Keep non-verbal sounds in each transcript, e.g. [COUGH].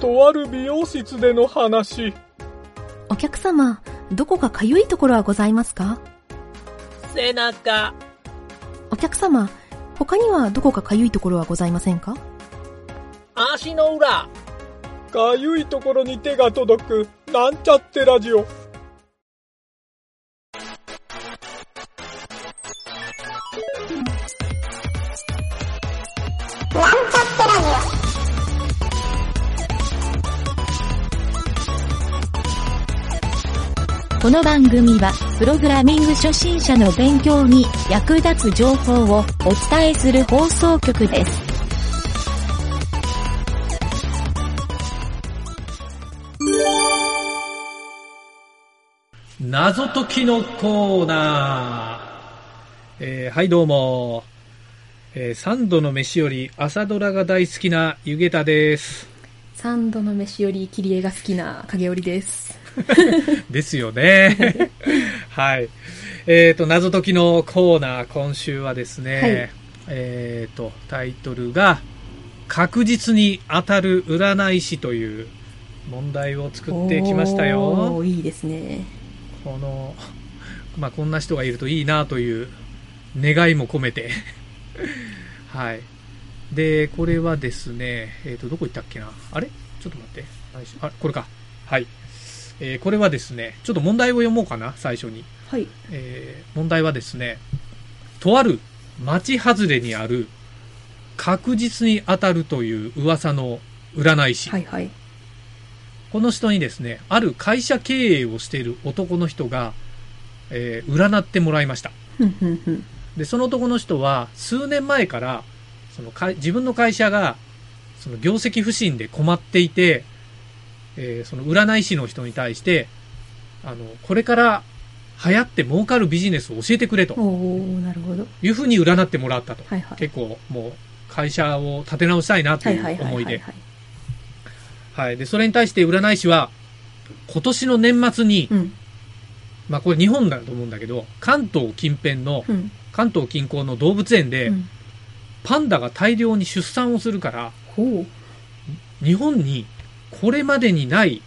とある美容室での話。お客様、どこかかゆいところはございますか？背中、お客様、他にはどこかかゆいところはございませんか？足の裏、かゆいところに手が届く、なんちゃってラジオ。この番組は、プログラミング初心者の勉強に役立つ情報をお伝えする放送局です。謎解きのコーナー。えーはい、どうも。えー三度の飯より朝ドラが大好きなゆげたです。三度の飯より切り絵が好きな影織です。[LAUGHS] ですよね。[LAUGHS] はい。えっ、と、謎解きのコーナー、今週はですね、はいえっ、と、タイトルが、確実に当たる占い師という問題を作ってきましたよ。いいですね。この、まあ、こんな人がいるといいなという願いも込めて。[LAUGHS] はい。で、これはですね、えっ、と、どこ行ったっけな？あれ？ちょっと待って。あ、これか。はい。えーこれはですね、ちょっと問題を読もうかな、最初に。はい。えー問題はですね、とある町外れにある確実に当たるという噂の占い師。はいはい。この人にですね、ある会社経営をしている男の人が、えー占ってもらいました。で、その男の人は、数年前から、そのかい自分の会社が、その業績不振で困っていて、えーその占い師の人に対して、あの、これから流行って儲かるビジネスを教えてくれとなるほど。いうふうに占ってもらったと。はいはい。結構もう会社を立て直したいなとはいいう思いで。はい。で、それに対して占い師は、今年の年末に、うん。まあこれ日本だと思うんだけど、関東近辺の、うん。関東近郊の動物園で、うん。パンダが大量に出産をするから。日本にこれまでにない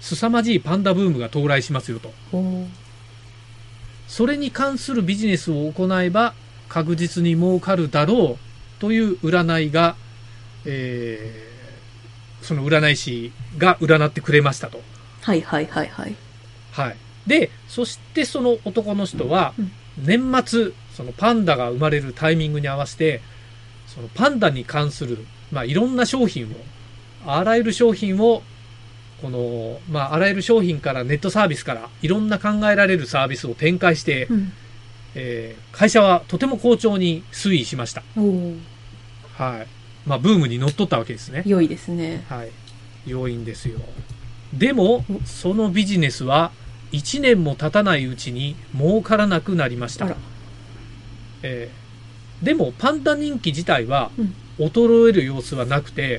凄まじいパンダブームが到来しますよと。ほそれに関するビジネスを行えば確実に儲かるだろうという占いが、えーその占い師が占ってくれましたと。う。はいはいはいはい。はい。で、そしてその男の人はうん、年末、そのパンダが生まれるタイミングに合わせて、そのパンダに関する、まあいろんな商品を、あらゆる商品を、この、まああらゆる商品からネットサービスからいろんな考えられるサービスを展開して、うん。えー会社はとても好調に推移しました。はい。まあブームに乗っ取ったわけですね。良いですね。はい。要因ですよ。でも、そのビジネスは1年も経たないうちに儲からなくなりました。えーでも、パンダ人気自体はうん衰える様子はなくて。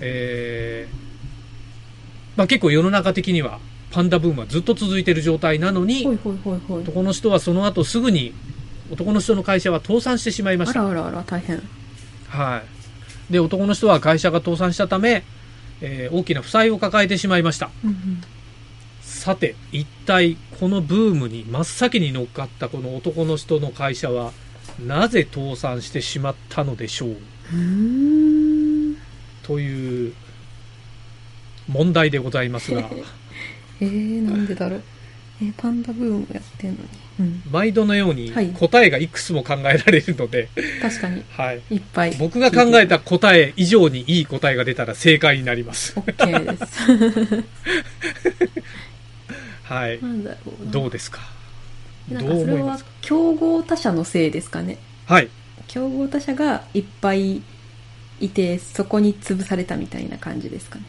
えーまあ、結構世の中的にはパンダブームはずっと続いている状態なのに。男の人はその後すぐに男の人の会社は倒産してしまいまあした。らあらあら、大変。はい。で、男の人は会社が倒産したため、えー大きな負債を抱えてしまいました。うんうん。さて、一体このブームに真っ先に乗っかったこの男の人の会社は、なぜ倒産してしまったのでしょう？という問題でございますが、[LAUGHS] えー、なんでだろう。えーパンダブームやってんのに。うん。毎度のようにはい答えがいくつも考えられるので、確かに、はい。いっぱい。僕が考えた答え以上にいい答えが出たら正解になります。OK です。[LAUGHS] [LAUGHS] はい。どうですか？どなんうか？それは競合他社のせいですかね？はい。競合他社がいっぱいいて、そこに潰されたみたいな感じですかね？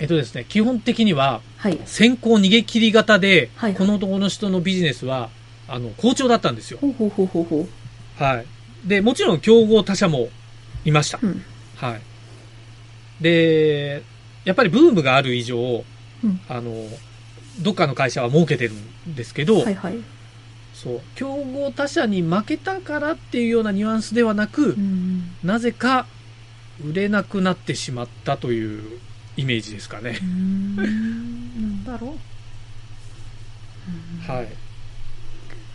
えっとですね、基本的には、はい。先行逃げ切り型で、はいはいこの男の人のビジネスは、あの、好調だったんですよ。ほうほうほうほうほう。はい。で、もちろん競合他社もいました。うん。はい。で、やっぱりブームがある以上、うんあの、どっかの会社は儲けてるんですけど、はいはい。そう、競合他社に負けたからっていうようなニュアンスではなく、うん。なぜか、売れなくなってしまったというイメージですかね。なんだろう。はい。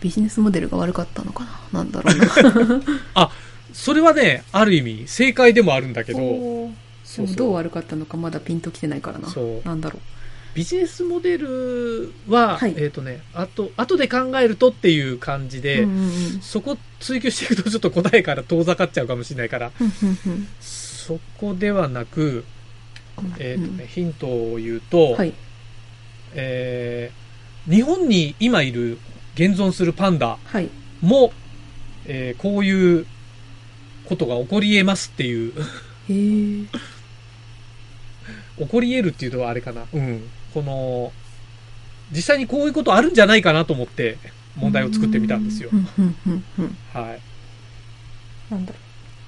ビジネスモデルが悪かったのかななんだろうな。[LAUGHS] あ、それはね、ある意味正解でもあるんだけど、そうどう悪かったのかまだピンときてないからな。そうなんだろビジネスモデルは、はいえっ、とね、あと、後で考えるとっていう感じう。で、うんうんうんそこ追求していくとちょっと答えから遠ざかっちゃうかもしれないから、そこではなく、えっ、とうんね、ヒントを言うと、はい。えー日本に今いる現存するパンダはい。も、えーこういうことが起こり得ますっていう。[LAUGHS] 起こり得るっていうのはあれかな。うん。この、実際にこういうことあるんじゃないかなと思って問題を作ってみたんですよはい。なんだろ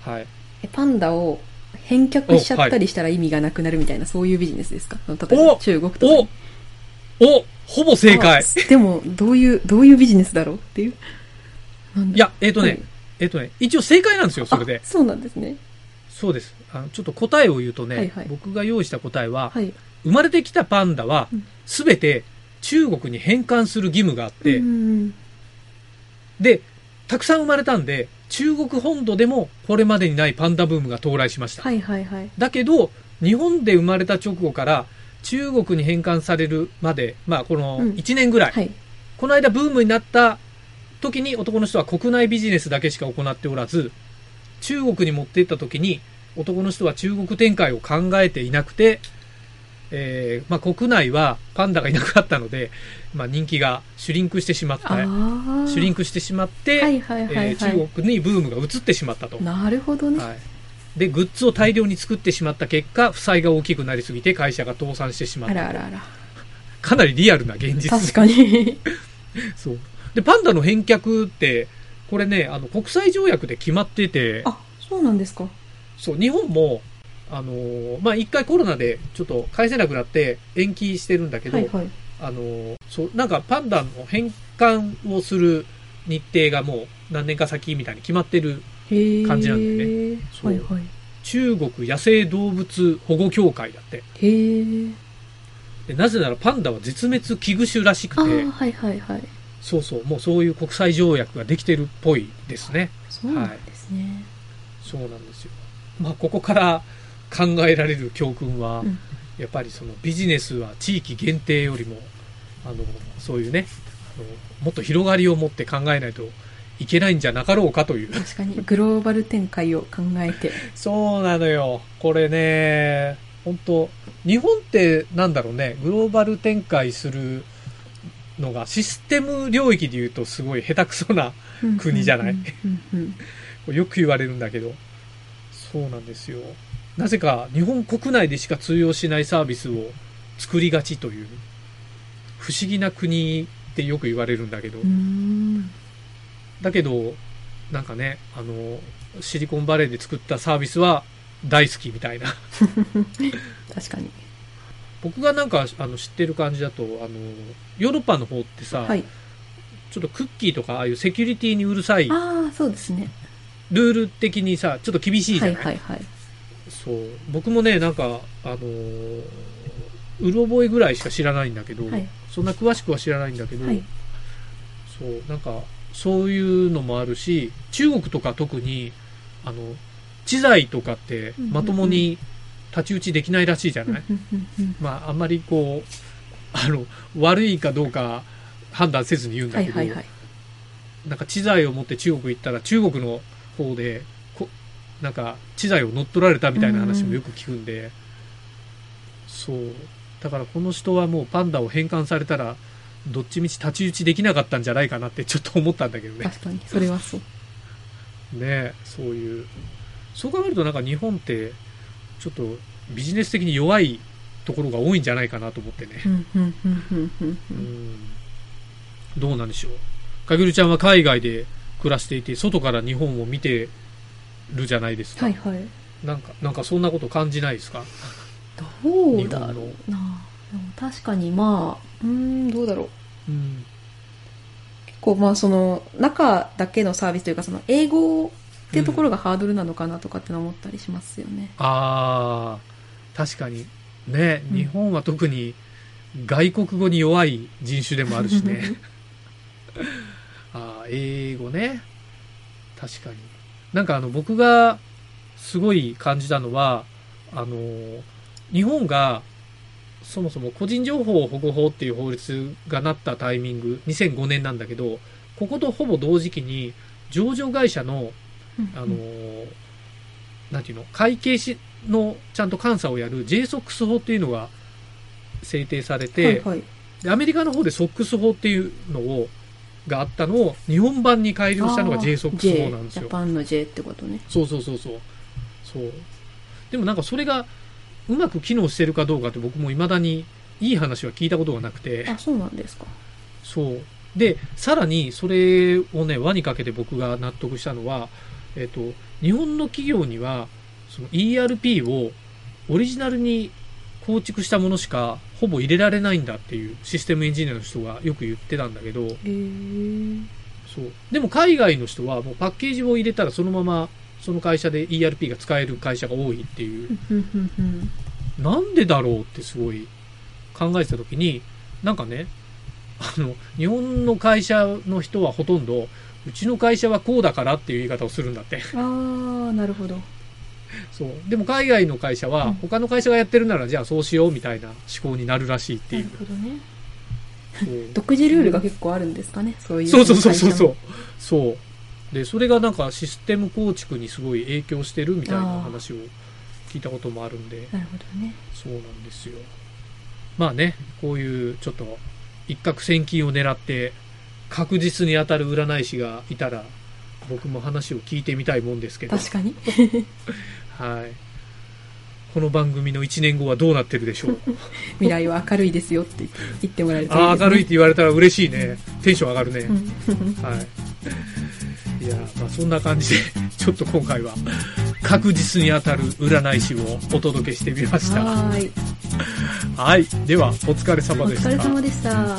う。はい。え、パンダを返却しちゃったりしたら意味がなくなるみたいな、そういうビジネスですか？例えばお中国とかに。おおほぼ正解あでも、どういう、どういうビジネスだろうっていう。いや、えっ、とね、はいえっ、とね、一応正解なんですよ、それであ。そうなんですね。そうです。あのちょっと答えを言うとね、はいはい僕が用意した答えは、はい。生まれてきたパンダはうん、すべて中国に返還する義務があって、うんで、たくさん生まれたんで、中国本土でもこれまでにないパンダブームが到来しました。はいはいはい。だけど、日本で生まれた直後から中国に返還されるまで、まあこのうん1年ぐらい、はい。この間ブームになった時に男の人は国内ビジネスだけしか行っておらず、中国に持って行った時に男の人は中国展開を考えていなくて、えーまあ国内はパンダがいなくなったので、まあ人気がシュリンクしてしまった。シュリンクしてしまって、はいはいはいはい。えー中国にブームが移ってしまったと。なるほどね。はい。で、グッズを大量に作ってしまった結果、負債が大きくなりすぎて会社が倒産してしまったと。あらあらあら。かなりリアルな現実。確かに。[LAUGHS] そう。で、パンダの返却って、これね、あの、国際条約で決まってて、あ、そうなんですか。そう、日本も、あのーまあ、一回コロナでちょっと返せなくなって延期してるんだけど、はいはい。あのーそう、なんかパンダの返還をする日程がもう何年か先みたいに決まってる。感じなんだよねそうはいはい。中国野生動物保護協会だって。でなぜならパンダは絶滅危惧種らしくて、はいはいはい。そうそう、もうそういう国際条約ができてるっぽいですね。そうなんですね。そうなんですよ。まあ、ここから考えられる教訓は、うん。やっぱりそのビジネスは地域限定よりも、あの、そういうね、あのもっと広がりを持って考えないといけないんじゃなかろうかという。確かに、グローバル展開を考えて。[LAUGHS] そうなのよ。これね、本当日本ってなんだろうね、グローバル展開するのがシステム領域で言うとすごい下手くそな、国じゃない？よく言われるんだけど、そうなんですよ。なぜか日本国内でしか通用しないサービスを作りがちという、不思議な国ってよく言われるんだけど、だけど、なんかね、あの、シリコンバレーで作ったサービスは大好きみたいな。[LAUGHS] 確かに。僕がなんかあの知ってる感じだと、あの、ヨーロッパの方ってさ、はい。ちょっとクッキーとかああいうセキュリティにうるさい、ああ、そうですね。ルール的にさ、ちょっと厳しいじゃはない？いはいはい。そう。僕もね、なんか、あのーうろ覚えぐらいしか知らないんだけど、はいそんな詳しくは知らないんだけど、はい。そう、なんか、そういうのもあるし、中国とか特に、あの、知財とかってまともに太刀打ちできないらしいじゃない、まあ、あんまりこう、あの、悪いかどうか判断せずに言うんだけど。なんか知財を持って中国行ったら中国の方で、こなんか知財を乗っ取られたみたいな話もよく聞くんで、そう。だからこの人はもうパンダを返還されたら、どっちみち太刀打ちできなかったんじゃないかなってちょっと思ったんだけどね。確かに、それはそう。ねそういう。そう考えるとなんか日本って、ちょっとビジネス的に弱いところが多いんじゃないかなと思ってね。うんうんうんうんうんううんんどうなんでしょう。かげるちゃんは海外で暮らしていて、外から日本を見てるじゃないですか。はいはい。なんか、なんかそんなこと感じないですか？どうだろうな。でも確かにまあ、うーん、どうだろう。うん。結構まあその、中だけのサービスというか、その、英語っていうところがハードルなのかなとかっての思ったりしますよね。ああ、確かに。ね、うん日本は特に外国語に弱い人種でもあるしね。[LAUGHS] ああ、英語ね。確かに。なんかあの、僕がすごい感じたのは、あの、日本がそもそも個人情報保護法っていう法律がなったタイミング、2005年なんだけど、こことほぼ同時期に上場会社のあのーなんていうの、会計士のちゃんと監査をやる JSOX 法っていうのが制定されて、はいはい。でアメリカの方で SOX 法っていうのを、があったのを日本版に改良したのがあー JSOX 法なんですよ。ジャパンの J ってことね。そうそうそうそう。そう。でもなんかそれがうまく機能してるかどうかって僕も未だにいい話は聞いたことがなくて。あ、そうなんですか。そう。で、さらにそれをね、輪にかけて僕が納得したのは、えっ、と、日本の企業には、その ERP をオリジナルに構築したものしかほぼ入れられないんだっていうシステムエンジニアの人がよく言ってたんだけど、へー。そう。でも海外の人はもうパッケージを入れたらそのままその会社で ERP が使える会社が多いっていう、なんでだろうってすごい考えてたときに、なんかね、あの、日本の会社の人はほとんど、うちの会社はこうだからっていう言い方をするんだって。あー、なるほど。そう。でも海外の会社は、うん他の会社がやってるならじゃあそうしようみたいな思考になるらしいってないるう。ほどね。独自ルールが結構あるんですかね、そういう。そうそうそうそうそう。そう。で、それがなんかシステム構築にすごい影響してるみたいな話を聞いたこともあるんで、なるほどね。そうなんですよ。まあね、こういうちょっと一攫千金を狙って確実に当たる占い師がいたら僕も話を聞いてみたいもんですけど、確かに。[LAUGHS] はい。この番組の1年後はどうなってるでしょう。[LAUGHS] 未来は明るいですよって言ってもらえるといいああ。明るいって言われたら嬉しいね。テンション上がるね。うん [LAUGHS] はい。いや、まあそんな感じで、ちょっと今回は確実に当たる占い師をお届けしてみました。はーい。はい。では、お疲れ様おでした。疲れ様でした。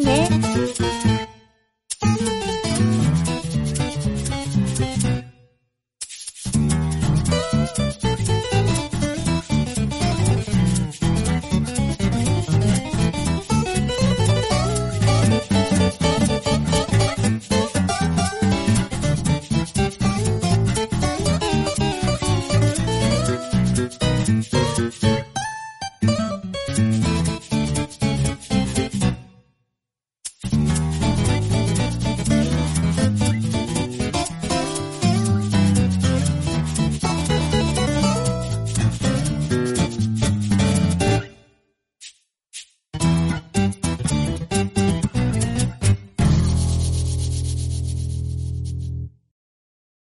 はい